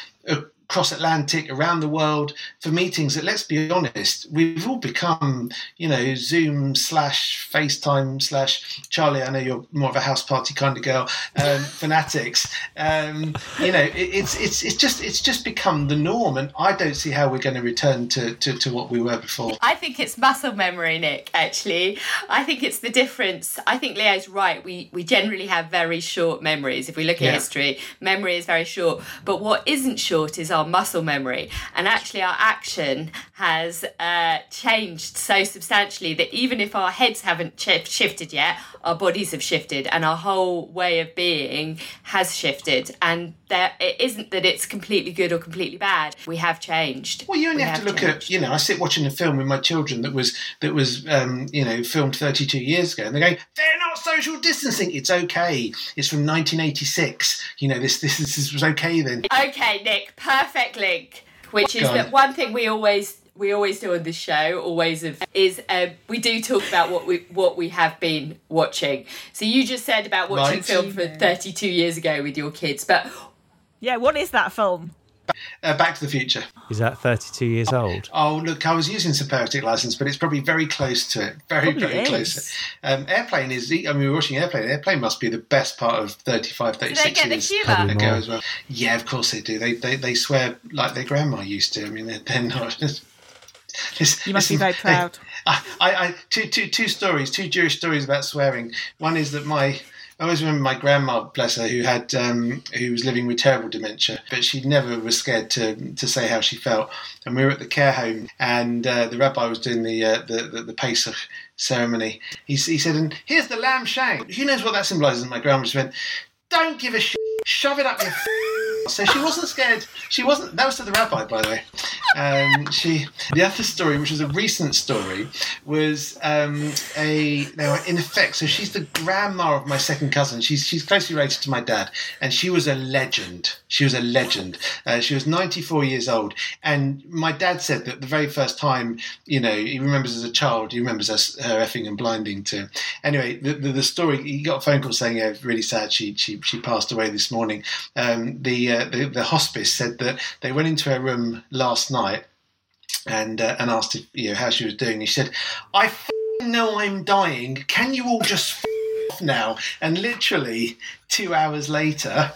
cross Atlantic, around the world for meetings that, let's be honest, we've all become, you know, Zoom slash FaceTime slash Charley. I know you're more of a house party kind of girl, um, <laughs> fanatics. Um, you know, it, it's it's it's just it's just become the norm, and I don't see how we're going to return to, to to what we were before. I think it's muscle memory, Nick. Actually, I think it's the difference. I think Leo's right. We we generally have very short memories. If we look at yeah. history, memory is very short. But what isn't short is our muscle memory. And actually, our action has uh, changed so substantially that even if our heads haven't ch- shifted yet, our bodies have shifted and our whole way of being has shifted. And there, it isn't that it's completely good or completely bad. We have changed. Well, you only we have, have, to look changed. at, you know, I sit watching a film with my children that was, that was um, you know, filmed 32 years ago and they're going, they're not social distancing. It's okay. It's from 1986. You know, this, this, this was okay then. Okay, Nick, perfect link. Which is that one thing we always we always do on this show, always of, is uh, we do talk about what we what we have been watching. So you just said about watching right. film from 32 years ago with your kids, but yeah, what is that film? Uh, Back to the Future. Is that 32 years old? Oh, look, I was using some poetic license, but it's probably very close to it. Very, probably very is. close. Um, Airplane is, I mean, we are watching Airplane. Airplane must be the best part of 35, 36 years ago as well. Yeah, of course they do. They, they, they swear like their grandma used to. I mean, they're, they're not. <laughs> you must be very <laughs> proud. I, I, I, two, two, two stories, two Jewish stories about swearing. One is that my I always remember my grandma, bless her, who had um, who was living with terrible dementia, but she never was scared to to say how she felt. And we were at the care home, and uh, the rabbi was doing the, uh, the, the the Pesach ceremony. He, he said, "And here's the lamb shank. Who knows what that symbolises?" And my grandma just went, "Don't give a shit. Shove it up your." So she wasn't scared. She wasn't. That was to the rabbi, by the way. Um, she. The other story, which was a recent story, was um, a. Now, in effect, so she's the grandma of my second cousin. She's she's closely related to my dad, and she was a legend. She was a legend. Uh, she was 94 years old, and my dad said that the very first time, you know, he remembers as a child, he remembers her effing and blinding to. Anyway, the, the, the story. He got a phone call saying, "Yeah, really sad. She she she passed away this morning." Um, the uh, the, the hospice said that they went into her room last night and uh, and asked if, you know how she was doing. He said, "I know I'm dying. Can you all just off now?" And literally two hours later,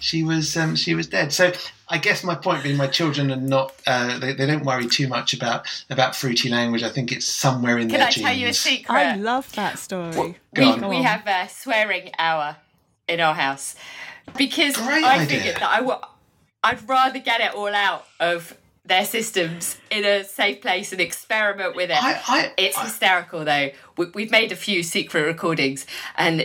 she was um, she was dead. So I guess my point being, my children are not uh, they, they don't worry too much about about fruity language. I think it's somewhere in Can their I genes. tell you a secret? I love that story. we, we have a swearing hour in our house because Great I idea. figured that I w- I'd rather get it all out of their systems in a safe place and experiment with it. I, I, it's I, hysterical though. We, have made a few secret recordings and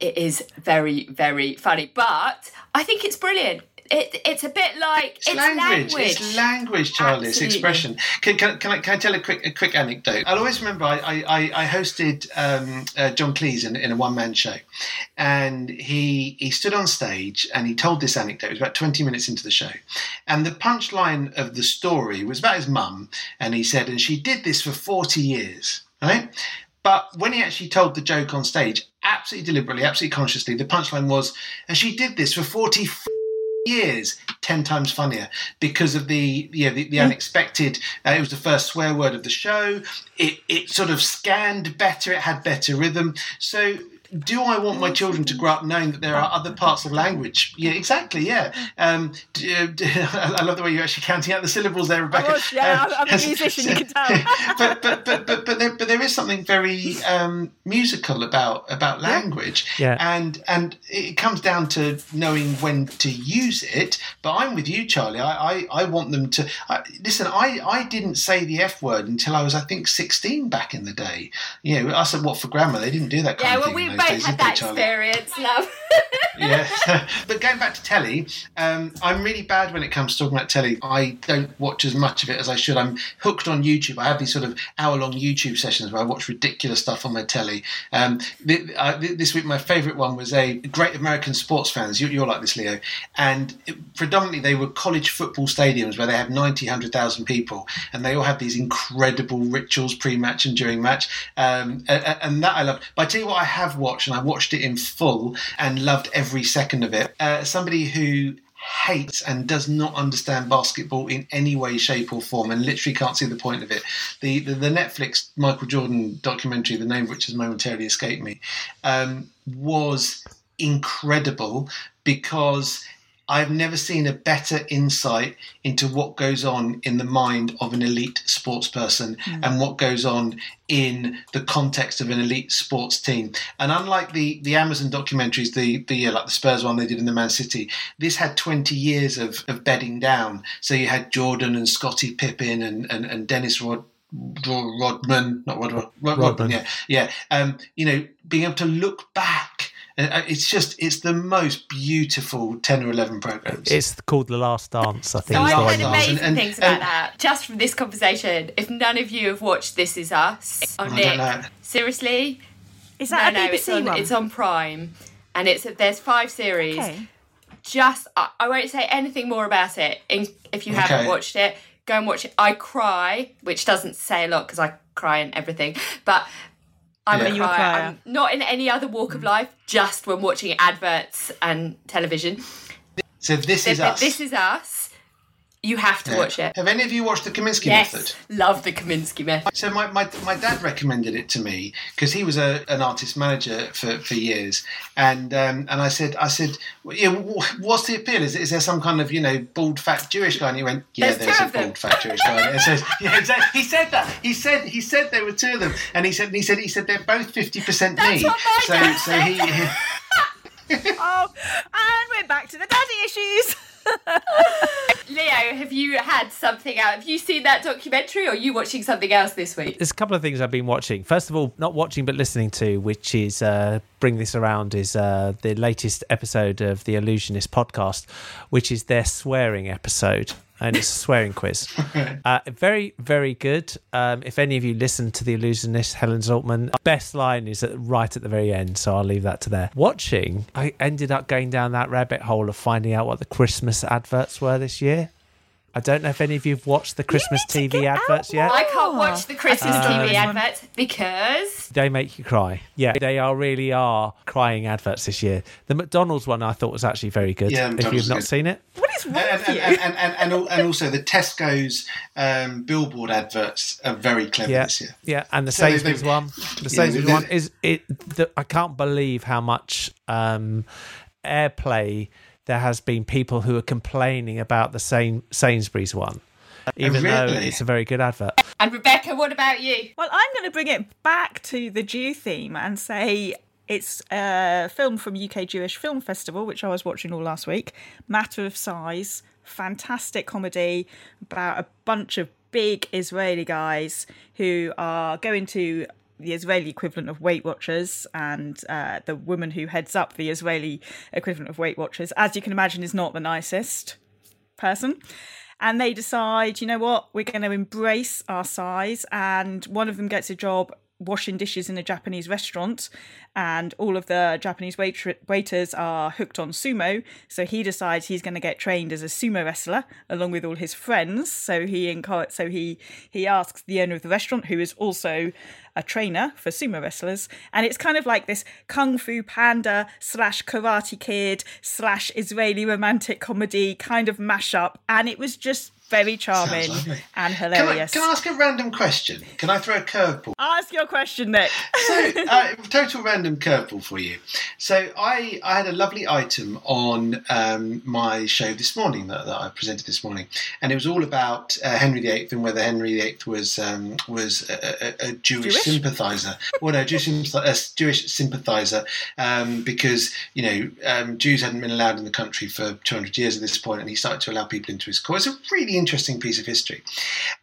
it is very, very funny. But I think it's brilliant. it, it's a bit like It's, language. It's language, Charley. It's expression. Can, can, can, I, can I tell a quick a quick anecdote? I'll always remember I, I, I- I hosted um, uh, John Cleese in, in a one man show, and he he stood on stage and he told this anecdote. It was about twenty minutes into the show, and the punchline of the story was about his mum, and he said, and she did this for forty years, right? But when he actually told the joke on stage, absolutely deliberately, absolutely consciously, the punchline was, and she did this for 40 f- years, 10 times funnier because of the, yeah, the, the unexpected. Uh, it was the first swear word of the show. It, it sort of scanned better, it had better rhythm. So, do I want my children to grow up knowing that there are other parts of language? Yeah, exactly. Yeah. Um, d- uh, d- <laughs> I love the way you're actually counting out the syllables there, Rebecca. was, yeah, Um, I'm a musician, you can tell. <laughs> but but but but but there, but there is something very um, musical about about language, Yeah. and and it comes down to knowing when to use it. But I'm with you, Charley. I I, I want them to I, listen. I I didn't say the f word until I was I think 16 back in the day. You know, us at Watford Grammar they didn't do that kind Yeah, of well, thing. we those both had that experience, love. <laughs> yeah. <laughs> but going back to telly, um, I'm really bad when it comes to talking about telly. I don't watch as much of it as I should. I'm hooked on YouTube. I have these sort of hour long YouTube sessions where I watch ridiculous stuff on my telly. Um, th- uh, th- this week, my favourite one was a Great American Sports Fans. You, you're like this, Leo. And it, predominantly, they were college football stadiums where they have 90, 100,000 people. And they all have these incredible rituals pre match and during match. Um, and, and that I love. But I tell you what, I have watched, and I watched it in full and loved every second of it. Uh, somebody who hates and does not understand basketball in any way, shape, or form, and literally can't see the point of it. The the, the Netflix Michael Jordan documentary, the name of which has momentarily escaped me, um, was incredible because. I've never seen a better insight into what goes on in the mind of an elite sports person and what goes on in the context of an elite sports team. And unlike the the Amazon documentaries, the the uh, like the Spurs one they did in the Man City, this had 20 years of, of bedding down. So you had Jordan and Scottie Pippen and and, and Dennis Rod. Rodman, not Rod, Rod, Rodman, Rodman. yeah, yeah. Um, you know, being able to look back, Uh, it's just, it's the most beautiful ten or eleven programs. It's called The Last Dance, I think. So I've heard amazing And- and- things about and- that. Just from this conversation, if none of you have watched This Is Us on I don't Nick, know. seriously, Is that no, a BBC it's on, one? it's on Prime, and it's there's five series. Okay. Just I, I won't say anything more about it. In, if you haven't Okay. watched it, go and watch it. I cry, which doesn't say a lot because I cry and everything, but. I'm Yeah. a Are you a crier. crier? I'm not in any other walk of life, just when watching adverts and television. So this This, is us. this is us. You have to Yeah. watch it. Have any of you watched the Kominsky Yes, Method? love the Kominsky method. So my, my, my dad recommended it to me because he was a, an artist manager for, for years, and um, and I said I said yeah, what's the appeal? Is, is there some kind of you know bald fat Jewish guy? And he went yeah, There's there's, a bald fat Jewish guy. And so, <laughs> yeah, exactly. He said that. He said he said there were two of them, and he said he said he said they're both fifty percent me. so dad so he. he <laughs> <laughs> oh, and we're back to the daddy issues. <laughs> Leo, have you had something out? Have you seen that documentary or are you watching something else this week? There's a couple of things I've been watching. First of all, not watching but listening to, which is uh, bring this around, is uh, the latest episode of the Allusionist podcast, which is their swearing episode. And it's a swearing quiz. <laughs> Uh, very, very good. Um, if any of you listen to the Allusionist, Helen Zaltzman, best line is at, right at the very end. So I'll leave that to there. Watching, I ended up going down that rabbit hole of finding out what the Christmas adverts were this year. I don't know if any of you have watched the Christmas TV adverts yet. I can't watch the Christmas Uh, TV this adverts because They make you cry. Yeah, they are really are crying adverts this year. The McDonald's one I thought was actually very good. Yeah, if McDonald's you've is not good. seen it, what is wrong and, with and, you? and, and, and, and, al- and also the Tesco's um, billboard adverts are very clever yeah, this year. yeah, and the So they- Sainsbury's they- one, the Yeah, Sainsbury's they- one is it. The, I can't believe how much um, airplay there has been. People who are complaining about the same Sainsbury's one, oh, even though it's a very good advert. and Rebecca, what about you? Well, I'm going to bring it back to the Jew theme and say it's a film from UK Jewish Film Festival, which I was watching all last week. Matter of Size, fantastic comedy about a bunch of big Israeli guys who are going to the Israeli equivalent of Weight Watchers, and uh, the woman who heads up the Israeli equivalent of Weight Watchers, as you can imagine, is not the nicest person. And they decide, you know what, we're going to embrace our size. And one of them gets a job washing dishes in a Japanese restaurant, and all of the Japanese waiters are hooked on sumo. So he decides he's going to get trained as a sumo wrestler along with all his friends. So he encourage, so he he asks the owner of the restaurant, who is also a trainer for sumo wrestlers, and it's kind of like this kung fu panda slash karate kid slash Israeli romantic comedy kind of mashup, and it was just very charming and hilarious. Can I, can I, ask a random question? Can I throw a curveball? Ask your question, Nick. so, <laughs> uh, total random curveball for you. So, I, I had a lovely item on um, my show this morning that, that, I presented this morning, and it was all about uh, Henry VIII and whether Henry VIII was um, was a, a, a Jewish, Jewish, sympathizer. well, no, Jewish, a Jewish sympathizer, um, because you know um, Jews hadn't been allowed in the country for 200 years at this point, and he started to allow people into his court. It's a really interesting piece of history.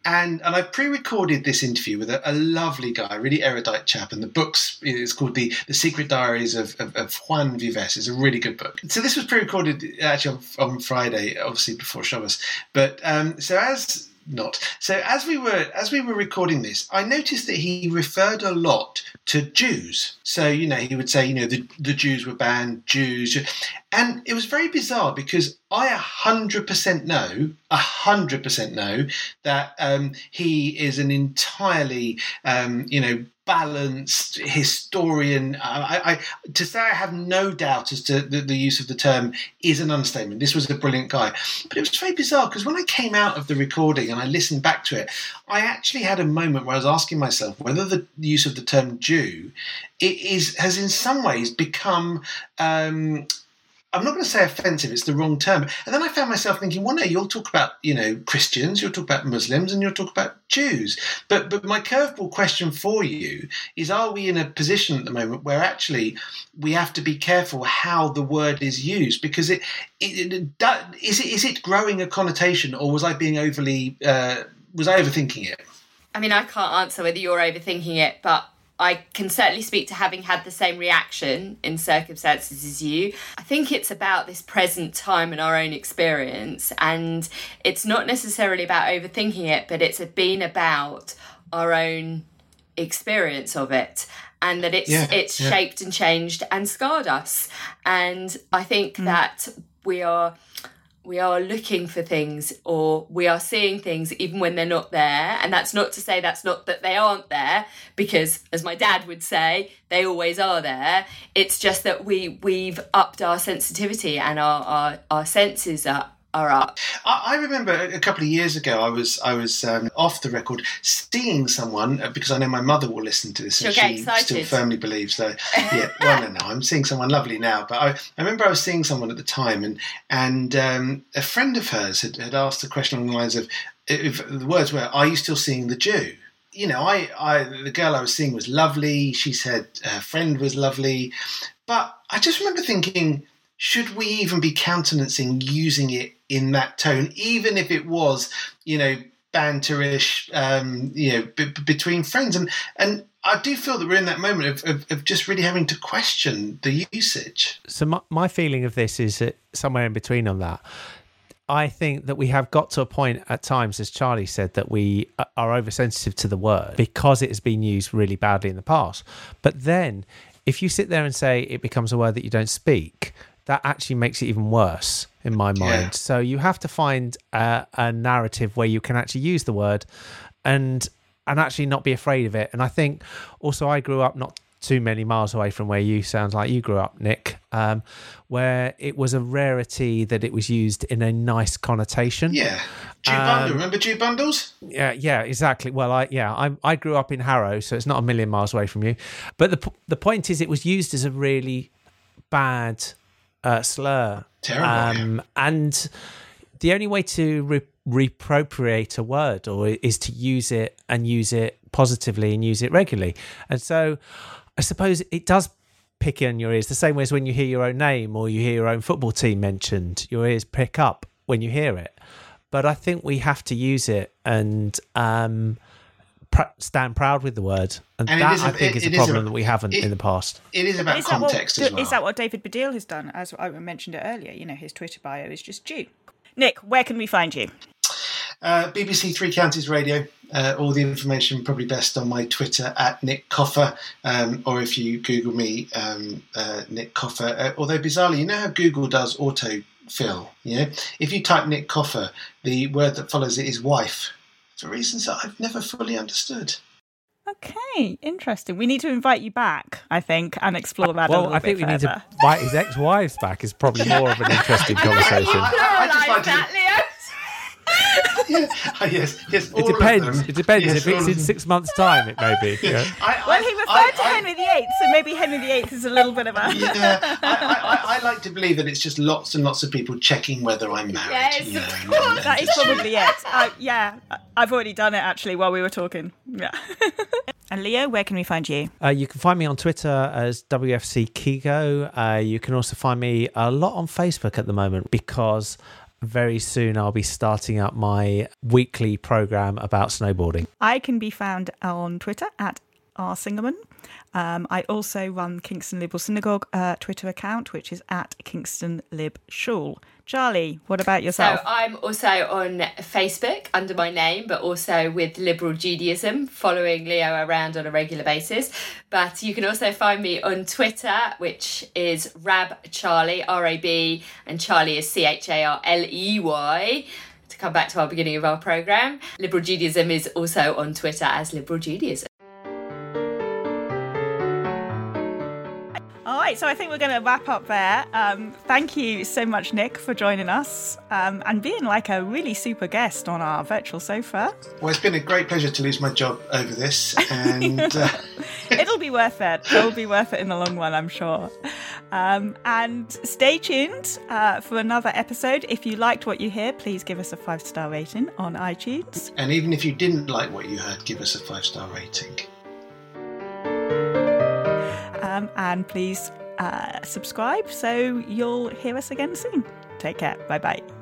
And and I pre-recorded this interview with a, a lovely guy, a really erudite chap, and the book's it's called the the Secret Diaries of, of, of Juan Vives. It's a really good book. So this was pre-recorded actually on, on Friday, obviously before Shabbos. But um, so as not. So as we were as we were recording this, I noticed that he referred a lot to Jews. So you know, he would say, you know, the the Jews were banned, Jews, and it was very bizarre because I hundred percent know, a hundred percent know that um, he is an entirely, um, you know, balanced historian. I, I, to say I have no doubt as to the, the, use of the term is an understatement. This was a brilliant guy, but it was very bizarre because when I came out of the recording and I listened back to it, I actually had a moment where I was asking myself whether the use of the term Jew it is has in some ways become. Um, I'm not going to say offensive, it's the wrong term. And then I found myself thinking, well, no, you'll talk about, you know, Christians, you'll talk about Muslims, and you'll talk about Jews. But but my curveball question for you is are we in a position at the moment where actually we have to be careful how the word is used? Because it, it, it is it is it growing a connotation or was I being overly uh, was I overthinking it? I mean, I can't answer whether you're overthinking it, but I can certainly speak to having had the same reaction in circumstances as you. I think it's about this present time and our own experience, and it's not necessarily about overthinking it, but it's been about our own experience of it and that it's yeah, it's yeah. shaped and changed and scarred us and i think mm. that we are we are looking for things or we are seeing things even when they're not there. And that's not to say that's not that they aren't there because as my dad would say they always are there. It's just that we we've upped our sensitivity and our our, our senses are are up. I, remember a couple of years ago, I was I was um, off the record seeing someone uh, because I know my mother will listen to this, and she excited. still firmly believes that. Yeah, well, no, no, I'm seeing someone lovely now, but I, I remember I was seeing someone at the time, and and um, a friend of hers had, had asked a question along the lines of, if the words were, "Are you still seeing the Jew?" You know, I, I the girl I was seeing was lovely. She said her friend was lovely, but I just remember thinking should we even be countenancing using it in that tone, even if it was, you know, banterish, um, you know, b- between friends? And and I do feel that we're in that moment of, of, of, just really having to question the usage. So my, my feeling of this is that somewhere in between on that. I think that we have got to a point at times, as Charley said, that we are oversensitive to the word because it has been used really badly in the past. But then, if you sit there and say it becomes a word that you don't speak, that actually makes it even worse in my mind. Yeah. So you have to find a, a, narrative where you can actually use the word and and actually not be afraid of it. And I think also I grew up not too many miles away from where you sounds like you grew up, Nick, um, where it was a rarity that it was used in a nice connotation. Yeah, Jew um, bundle. Remember Jew bundles? Yeah, yeah, exactly. Well, I yeah, I I grew up in Harrow, so it's not a million miles away from you. But the the point is, it was used as a really bad uh, slur. Terrible. Um, and the only way to re- reappropriate a word or is to use it and use it positively and use it regularly. And so I suppose it does pick in your ears the same way as when you hear your own name or you hear your own football team mentioned, your ears pick up when you hear it. But I think we have to use it and um, stand proud with the word, and, And it that is a- I think it- is it a is a- problem that we haven't it- in the past. It is about Is that, what, context as well. is that what David Baddiel has done? As I mentioned it earlier, you know, his Twitter bio is just Jew. Nick, where can we find you? Uh, BBC Three Counties Radio. Uh, all the information probably best on my Twitter at Nick Coffer, um, or if you Google me, um, uh, Nick Coffer. Uh, although bizarrely, you know how Google does autofill. You know, if you type Nick Coffer, the word that follows it is wife, for reasons that I've never fully understood. Okay, interesting. We need to invite you back, I think, and explore that a Well, little I think bit we need to invite his ex-wives back. Is probably more of an interesting conversation. <laughs> I- I just like to- that, <laughs> yes, yes. It depends. It depends. Yes, if it's in six months' time, it may be. <laughs> Yeah. I, Well, he referred I- to I- Henry VIII, so maybe Henry VIII is a little bit of a. Yeah, <laughs> I, I, I, I like to believe that it's just lots and lots of people checking whether I'm married. Yes, you know, of course. That is probably it. Uh, yeah, I've already done it actually while we were talking. Yeah. and Leo, where can we find you? Uh, you can find me on Twitter as WFC Kigo. Uh, you can also find me a lot on Facebook at the moment because very soon I'll be starting up my weekly program about snowboarding. I can be found on Twitter at rsingerman. Um, I also run Kingston Liberal Synagogue uh, Twitter account, which is at Kingston Lib Shul. Charley, what about yourself? So? I'm also on Facebook under my name, but also with Liberal Judaism, following Leo around on a regular basis. But you can also find me on Twitter, which is Rab Charley, R A B, and Charley is C H A R L E Y. To come back to our beginning of our program, Liberal Judaism is also on Twitter as Liberal Judaism. Right, so I think we're going to wrap up there. Um, thank you so much, Nick, for joining us um, and being like a really super guest on our virtual sofa. Well, it's been a great pleasure to lose my job over this, and uh, <laughs> It'll be worth it. It'll be worth it in the long run, I'm sure. Um, and stay tuned uh, for another episode. If you liked what you hear, please give us a five star rating on iTunes. and even if you didn't like what you heard, give us a five star rating. Um, and please uh, subscribe so you'll hear us again soon. Take care. Bye bye.